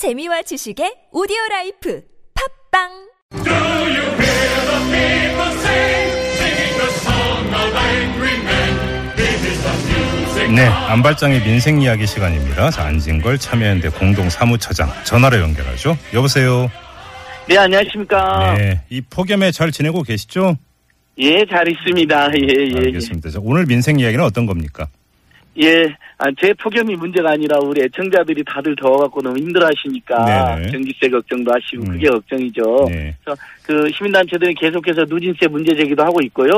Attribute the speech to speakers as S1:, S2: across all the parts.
S1: 재미와 지식의 오디오 라이프 팟빵
S2: 네, 안발장의 민생 이야기 시간입니다. 자, 안진걸 참여연대 공동 사무처장 전화로 연결하죠. 여보세요.
S3: 네, 안녕하십니까.
S2: 네, 이 폭염에 잘 지내고 계시죠?
S3: 예, 잘 있습니다. 예, 예,
S2: 알겠습니다. 자, 오늘 민생 이야기는 어떤 겁니까?
S3: 예. 예, 아, 제 폭염이 문제가 아니라 우리 애청자들이 다들 더워갖고 너무 힘들어 하시니까
S2: 네네.
S3: 전기세 걱정도 하시고
S2: 음.
S3: 그게 걱정이죠.
S2: 네.
S3: 그래서 그 시민단체들이 계속해서 누진세 문제 제기도 하고 있고요.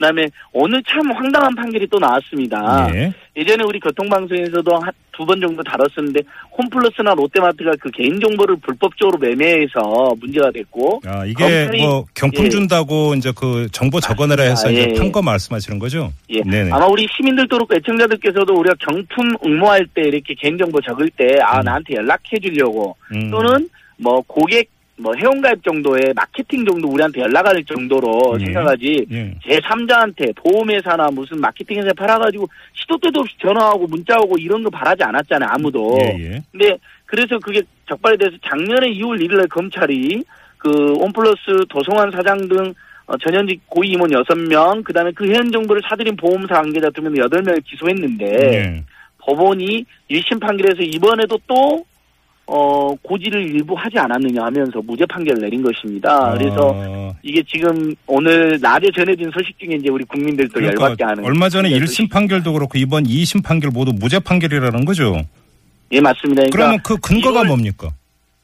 S3: 그다음에 오늘 참 황당한 판결이 또 나왔습니다.
S2: 예.
S3: 예전에 우리 교통방송에서도 한두번 정도 다뤘었는데 홈플러스나 롯데마트가 그 개인정보를 불법적으로 매매해서 문제가 됐고
S2: 아, 이게
S3: 검찰이-
S2: 뭐 경품
S3: 예.
S2: 준다고 이제 그 정보 적어내라 해서
S3: 예,
S2: 이제
S3: 예.
S2: 판거 말씀하시는 거죠?
S3: 예.
S2: 네네.
S3: 아마 우리 시민들도 그렇고 애청자들께서도 우리가 경품 응모할 때 이렇게 개인정보 적을 때, 아,
S2: 음.
S3: 나한테 연락해 주려고,
S2: 음.
S3: 또는 뭐 고객, 뭐 회원가입 정도의 마케팅 정도 우리한테 연락할 정도로
S2: 예.
S3: 생각하지,
S2: 예.
S3: 제3자한테 보험회사나 무슨 마케팅 회사에 팔아가지고 시도 때도 없이 전화하고 문자 오고 이런 거 바라지 않았잖아요, 아무도.
S2: 예, 예.
S3: 근데 그래서 그게 적발이 돼서 작년에 2월 1일날 검찰이 그 온플러스 도성환 사장 등 어, 전현직 고위 임원 6명, 그 다음에 그 회원 정보를 사들인 보험사 관계자 두명 8명을 기소했는데,
S2: 예.
S3: 법원이 1심 판결에서 이번에도 또, 어, 고지를 일부 하지 않았느냐 하면서 무죄 판결을 내린 것입니다. 그래서
S2: 아,
S3: 이게 지금 오늘 낮에 전해진 소식 중에 이제 우리 국민들도
S2: 그러니까
S3: 열받게 하는.
S2: 얼마 전에
S3: 그런
S2: 1심
S3: 소식.
S2: 판결도 그렇고 이번 2심 판결 모두 무죄 판결이라는 거죠?
S3: 예, 맞습니다. 그러니까
S2: 그러면 그 근거가
S3: 이걸-
S2: 뭡니까?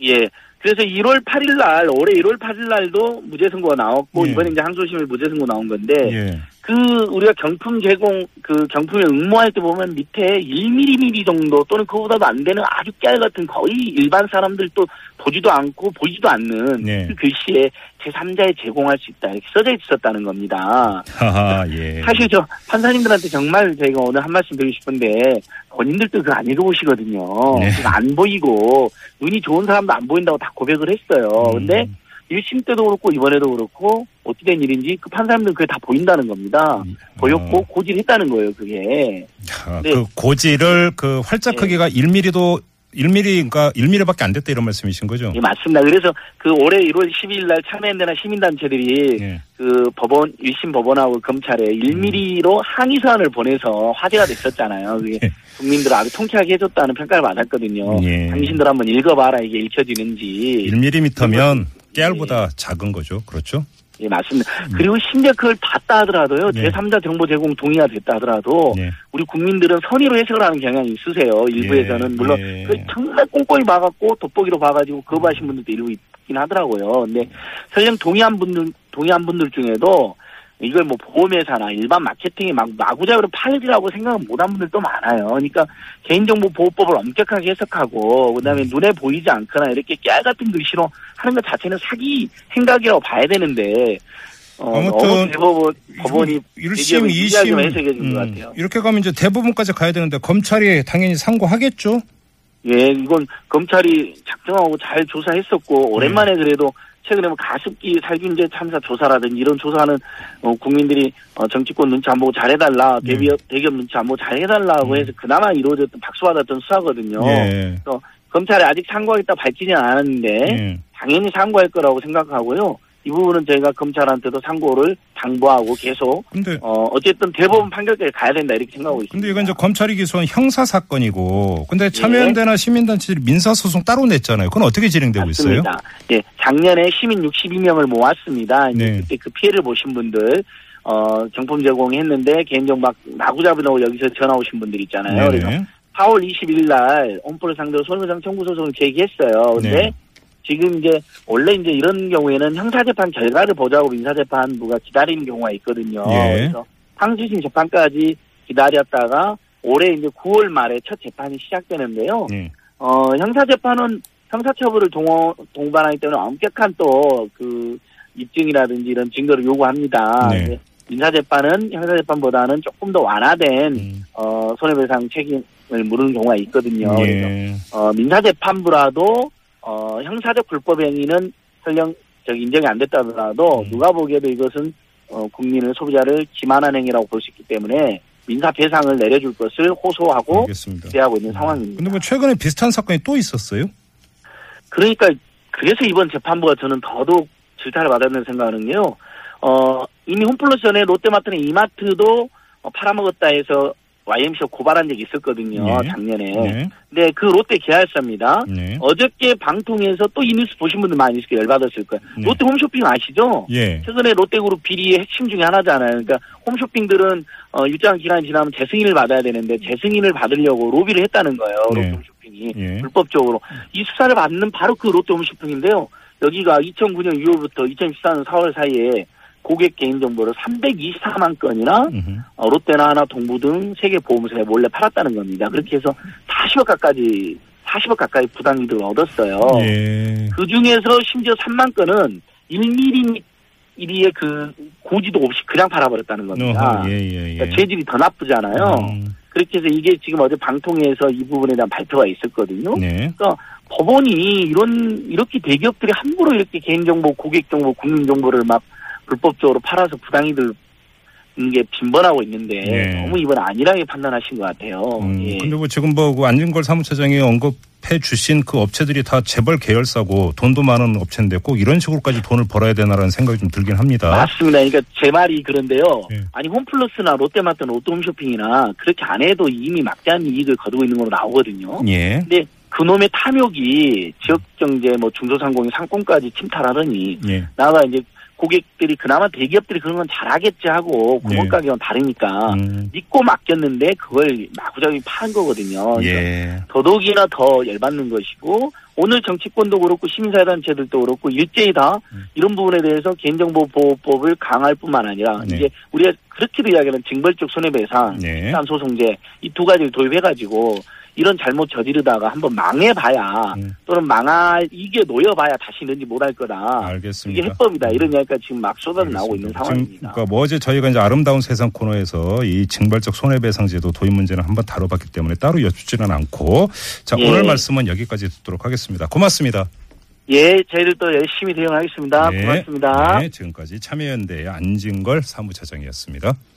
S3: 예. 그래서 1월 8일 날, 올해 1월 8일 날도 무죄 선고가 나왔고,
S2: 예.
S3: 이번에 이제 항소심에 무죄 선고 나온 건데,
S2: 예.
S3: 그, 우리가 경품 제공, 그 경품에 응모할 때 보면 밑에 1mm 정도 또는 그거보다도 안 되는 아주 깨알 같은 거의 일반 사람들도 보지도 않고 보이지도 않는
S2: 네.
S3: 그 글씨에 제3자에 제공할 수 있다. 이렇게 써져 있었다는 겁니다.
S2: 하하, 예.
S3: 사실 저 판사님들한테 정말 저희가 오늘 한 말씀 드리고 싶은데 본인들도 그거 안 읽어보시거든요.
S2: 네.
S3: 안 보이고 눈이 좋은 사람도 안 보인다고 다 고백을 했어요.
S2: 음.
S3: 근데 1심 때도 그렇고 이번에도 그렇고 어찌된 일인지 그 판사님들은 그게 다 보인다는 겁니다. 보였고
S2: 어.
S3: 고지를 했다는 거예요. 그게.
S2: 아,
S3: 네.
S2: 그 고지를 그 활자
S3: 네.
S2: 크기가 1mm도 1mm가 1mm밖에 안 됐다 이런 말씀이신 거죠?
S3: 예, 맞습니다. 그래서 그 올해 1월 12일 날 참여연대나 시민단체들이
S2: 예.
S3: 그 법원, 1심 법원하고 검찰에 1mm로 항의 사안을 보내서 화제가 됐었잖아요. 그게
S2: 예.
S3: 국민들 아주 통쾌하게 해줬다는 평가를 받았거든요.
S2: 예.
S3: 당신들 한번 읽어봐라 이게 읽혀지는지.
S2: 1mm면 깨알보다 작은 거죠. 그렇죠?
S3: 예, 맞습니다. 그리고 심지어 그걸 봤다 하더라도요.
S2: 네.
S3: 제3자 정보 제공 동의가 됐다 하더라도
S2: 예.
S3: 우리 국민들은 선의로 해석을 하는 경향이 있으세요. 일부에서는
S2: 예,
S3: 물론
S2: 예.
S3: 그 정말 꼼꼼히 봐갖고 돋보기로 봐가지고 거부하신 분들도 일부 있긴 하더라고요. 근데 설령 동의한 분들 동의한 분들 중에도 이걸 뭐 보험회사나 일반 마케팅에 막 마구잡이로 팔리라고 생각은 못한 분들도 많아요. 그러니까 개인정보 보호법을 엄격하게 해석하고 그다음에
S2: 음.
S3: 눈에 보이지 않거나 이렇게 깨알 같은 글씨로 하는 것 자체는 사기 행각이라고 봐야 되는데 어,
S2: 아무튼
S3: 대법원 법원이
S2: 1심,
S3: 대기업을 유리하게만
S2: 2심
S3: 해석해 준것
S2: 음,
S3: 같아요.
S2: 이렇게 가면 이제 대부분까지 가야 되는데 검찰이 당연히 상고하겠죠?
S3: 예, 이건 검찰이 작정하고 잘 조사했었고 오랜만에
S2: 네.
S3: 그래도 최근에 뭐 가습기 살균제 참사 조사라든지 이런 조사는 어, 국민들이 어, 정치권 눈치 안 보고 잘해달라
S2: 네.
S3: 대기업 대기업 눈치 안 보고 잘해달라고
S2: 음.
S3: 해서 그나마 이루어졌던 박수받았던 수사거든요.
S2: 예.
S3: 검찰이 아직 상고하겠다 밝히지는 않았는데
S2: 예.
S3: 당연히 상고할 거라고 생각하고요. 이 부분은 저희가 검찰한테도 상고를 당부하고 계속
S2: 근데
S3: 어 어쨌든 대법원 판결까지 가야 된다 이렇게 생각하고 있습니다.
S2: 근데 이건 이제 검찰이 기소한 형사 사건이고 근데 참여연대나 시민단체들이 민사 소송 따로 냈잖아요. 그건 어떻게 진행되고 있어요?
S3: 맞습니다. 예, 작년에 시민 62명을 모았습니다. 이제
S2: 네.
S3: 그때 그 피해를 보신 분들 어 경품 제공했는데 개인정보 막 마구잡이라고 여기서 전화 오신 분들 있잖아요. 그래서
S2: 네네. 4월
S3: 4월 20일 날 홈플을 상대로 손해배상 청구 소송을 제기했어요. 근데
S2: 네.
S3: 지금 이제 원래 이제 이런 경우에는 형사재판 결과를 보자고 민사재판부가 기다리는 경우가 있거든요.
S2: 예.
S3: 그래서 항소심 재판까지 기다렸다가 올해 이제 9월 말에 첫 재판이 시작되는데요.
S2: 예.
S3: 어, 형사재판은 형사처벌을 동, 동반하기 때문에 엄격한 또 그 입증이라든지 이런 증거를 요구합니다.
S2: 네.
S3: 민사재판은 형사재판보다는 조금 더 완화된
S2: 음.
S3: 어, 손해배상 책임을 물은 경우가 있거든요. 그래서
S2: 예.
S3: 어, 민사재판부라도 어, 형사적 불법 행위는 설령 저기 인정이 안 됐다 하더라도
S2: 음.
S3: 누가 보기에도 이것은 어, 국민을 소비자를 기만한 행위라고 볼 수 있기 때문에 민사 배상을 내려줄 것을 호소하고
S2: 알겠습니다.
S3: 기대하고 있는 상황입니다.
S2: 근데 뭐 최근에 비슷한 사건이 또 있었어요?
S3: 그러니까 그래서 이번 재판부가 저는 더더욱 질타를 받았는 생각하는 게요. 어, 이미 홈플러스 전에 롯데마트는 이마트도 어, 팔아먹었다 해서 YMC가 고발한 적이 있었거든요.
S2: 네.
S3: 작년에.
S2: 네.
S3: 네, 그 롯데 계열사입니다.
S2: 네.
S3: 어저께 방통에서 또 이 뉴스 보신 분들 많이 있을 거예요. 열받았을 거예요.
S2: 네.
S3: 롯데 홈쇼핑 아시죠?
S2: 예.
S3: 최근에 롯데그룹 비리의 핵심 중에 하나잖아요. 그러니까 홈쇼핑들은 어, 유장 기간이 지나면 재승인을 받아야 되는데 재승인을 받으려고 로비를 했다는 거예요.
S2: 네.
S3: 롯데 홈쇼핑이
S2: 예.
S3: 불법적으로 이 수사를 받는 바로 그 롯데 홈쇼핑인데요. 여기가 2009년 6월부터 2014년 4월 사이에 고객 개인 정보를 324만 건이나. 어, 롯데나 하나 동부 등 세계 보험사에 몰래 팔았다는 겁니다. 그렇게 해서 40억 가까이 40억 가까이 부당이득을 얻었어요.
S2: 예.
S3: 그 중에서 심지어 3만 건은 1mm 의그 고지도 없이 그냥 팔아버렸다는 겁니다.
S2: 어허, 예, 예, 예.
S3: 그러니까 재질이 더 나쁘잖아요.
S2: 음,
S3: 그렇게 해서 이게 지금 어제 방통위에서 이 부분에 대한 발표가 있었거든요.
S2: 네.
S3: 법원이 이런 이렇게 대기업들이 함부로 이렇게 개인정보, 고객정보, 국민정보를 막 불법적으로 팔아서 부당이들 게 빈번하고 있는데
S2: 네.
S3: 너무 이번 안일하게 판단하신 것 같아요.
S2: 음,
S3: 예.
S2: 근데 뭐 지금 뭐그 안진걸 사무처장이 언급해 주신 그 업체들이 다 재벌 계열사고 돈도 많은 업체인데 꼭 이런 식으로까지 돈을 벌어야 되나라는 생각이 좀 들긴 합니다.
S3: 맞습니다. 그러니까 제 말이 그런데요.
S2: 예.
S3: 아니 홈플러스나 롯데마트나 롯데홈쇼핑이나 그렇게 안 해도 이미 막대한 이익을 거두고 있는 걸로 나오거든요.
S2: 예.
S3: 근데 그놈의 탐욕이 지역 경제 뭐 중소상공인 상권까지 침탈하더니
S2: 예.
S3: 나가 이제 고객들이 그나마 대기업들이 그런 건 잘하겠지 하고
S2: 네.
S3: 구멍 가격은 다르니까
S2: 음,
S3: 믿고 맡겼는데 그걸 마구잡이 파는 거거든요. 그러니까
S2: 예.
S3: 더더욱이나 더 열받는 것이고 오늘 정치권도 그렇고 시민사회단체들도 그렇고 일제히 다
S2: 음.
S3: 이런 부분에 대해서 개인정보보호법을 강화할 뿐만 아니라
S2: 네.
S3: 이제 우리가 그렇게도 이야기하는 징벌적 손해배상,
S2: 네.
S3: 소송제 이 두 가지를 도입해가지고 이런 잘못 저지르다가 한번 망해봐야
S2: 음.
S3: 또는 망할 이게 놓여봐야 다시 는지 못할 거다.
S2: 알겠습니다.
S3: 이게 해법이다. 이런 이야기가 지금 막 쏟아져 나오고 있는. 상황입니다.
S2: 지금 그러니까 뭐 어제 저희가 이제 아름다운 세상 코너에서 이 징벌적 손해배상제도 도입 문제는 한번 다뤄봤기 때문에 따로 여쭙지는 않고 자
S3: 예.
S2: 오늘 말씀은 여기까지 듣도록 하겠습니다. 고맙습니다.
S3: 예, 저희들도 열심히 대응하겠습니다.
S2: 네.
S3: 고맙습니다.
S2: 네, 지금까지 참여연대의 안진걸 사무처장이었습니다.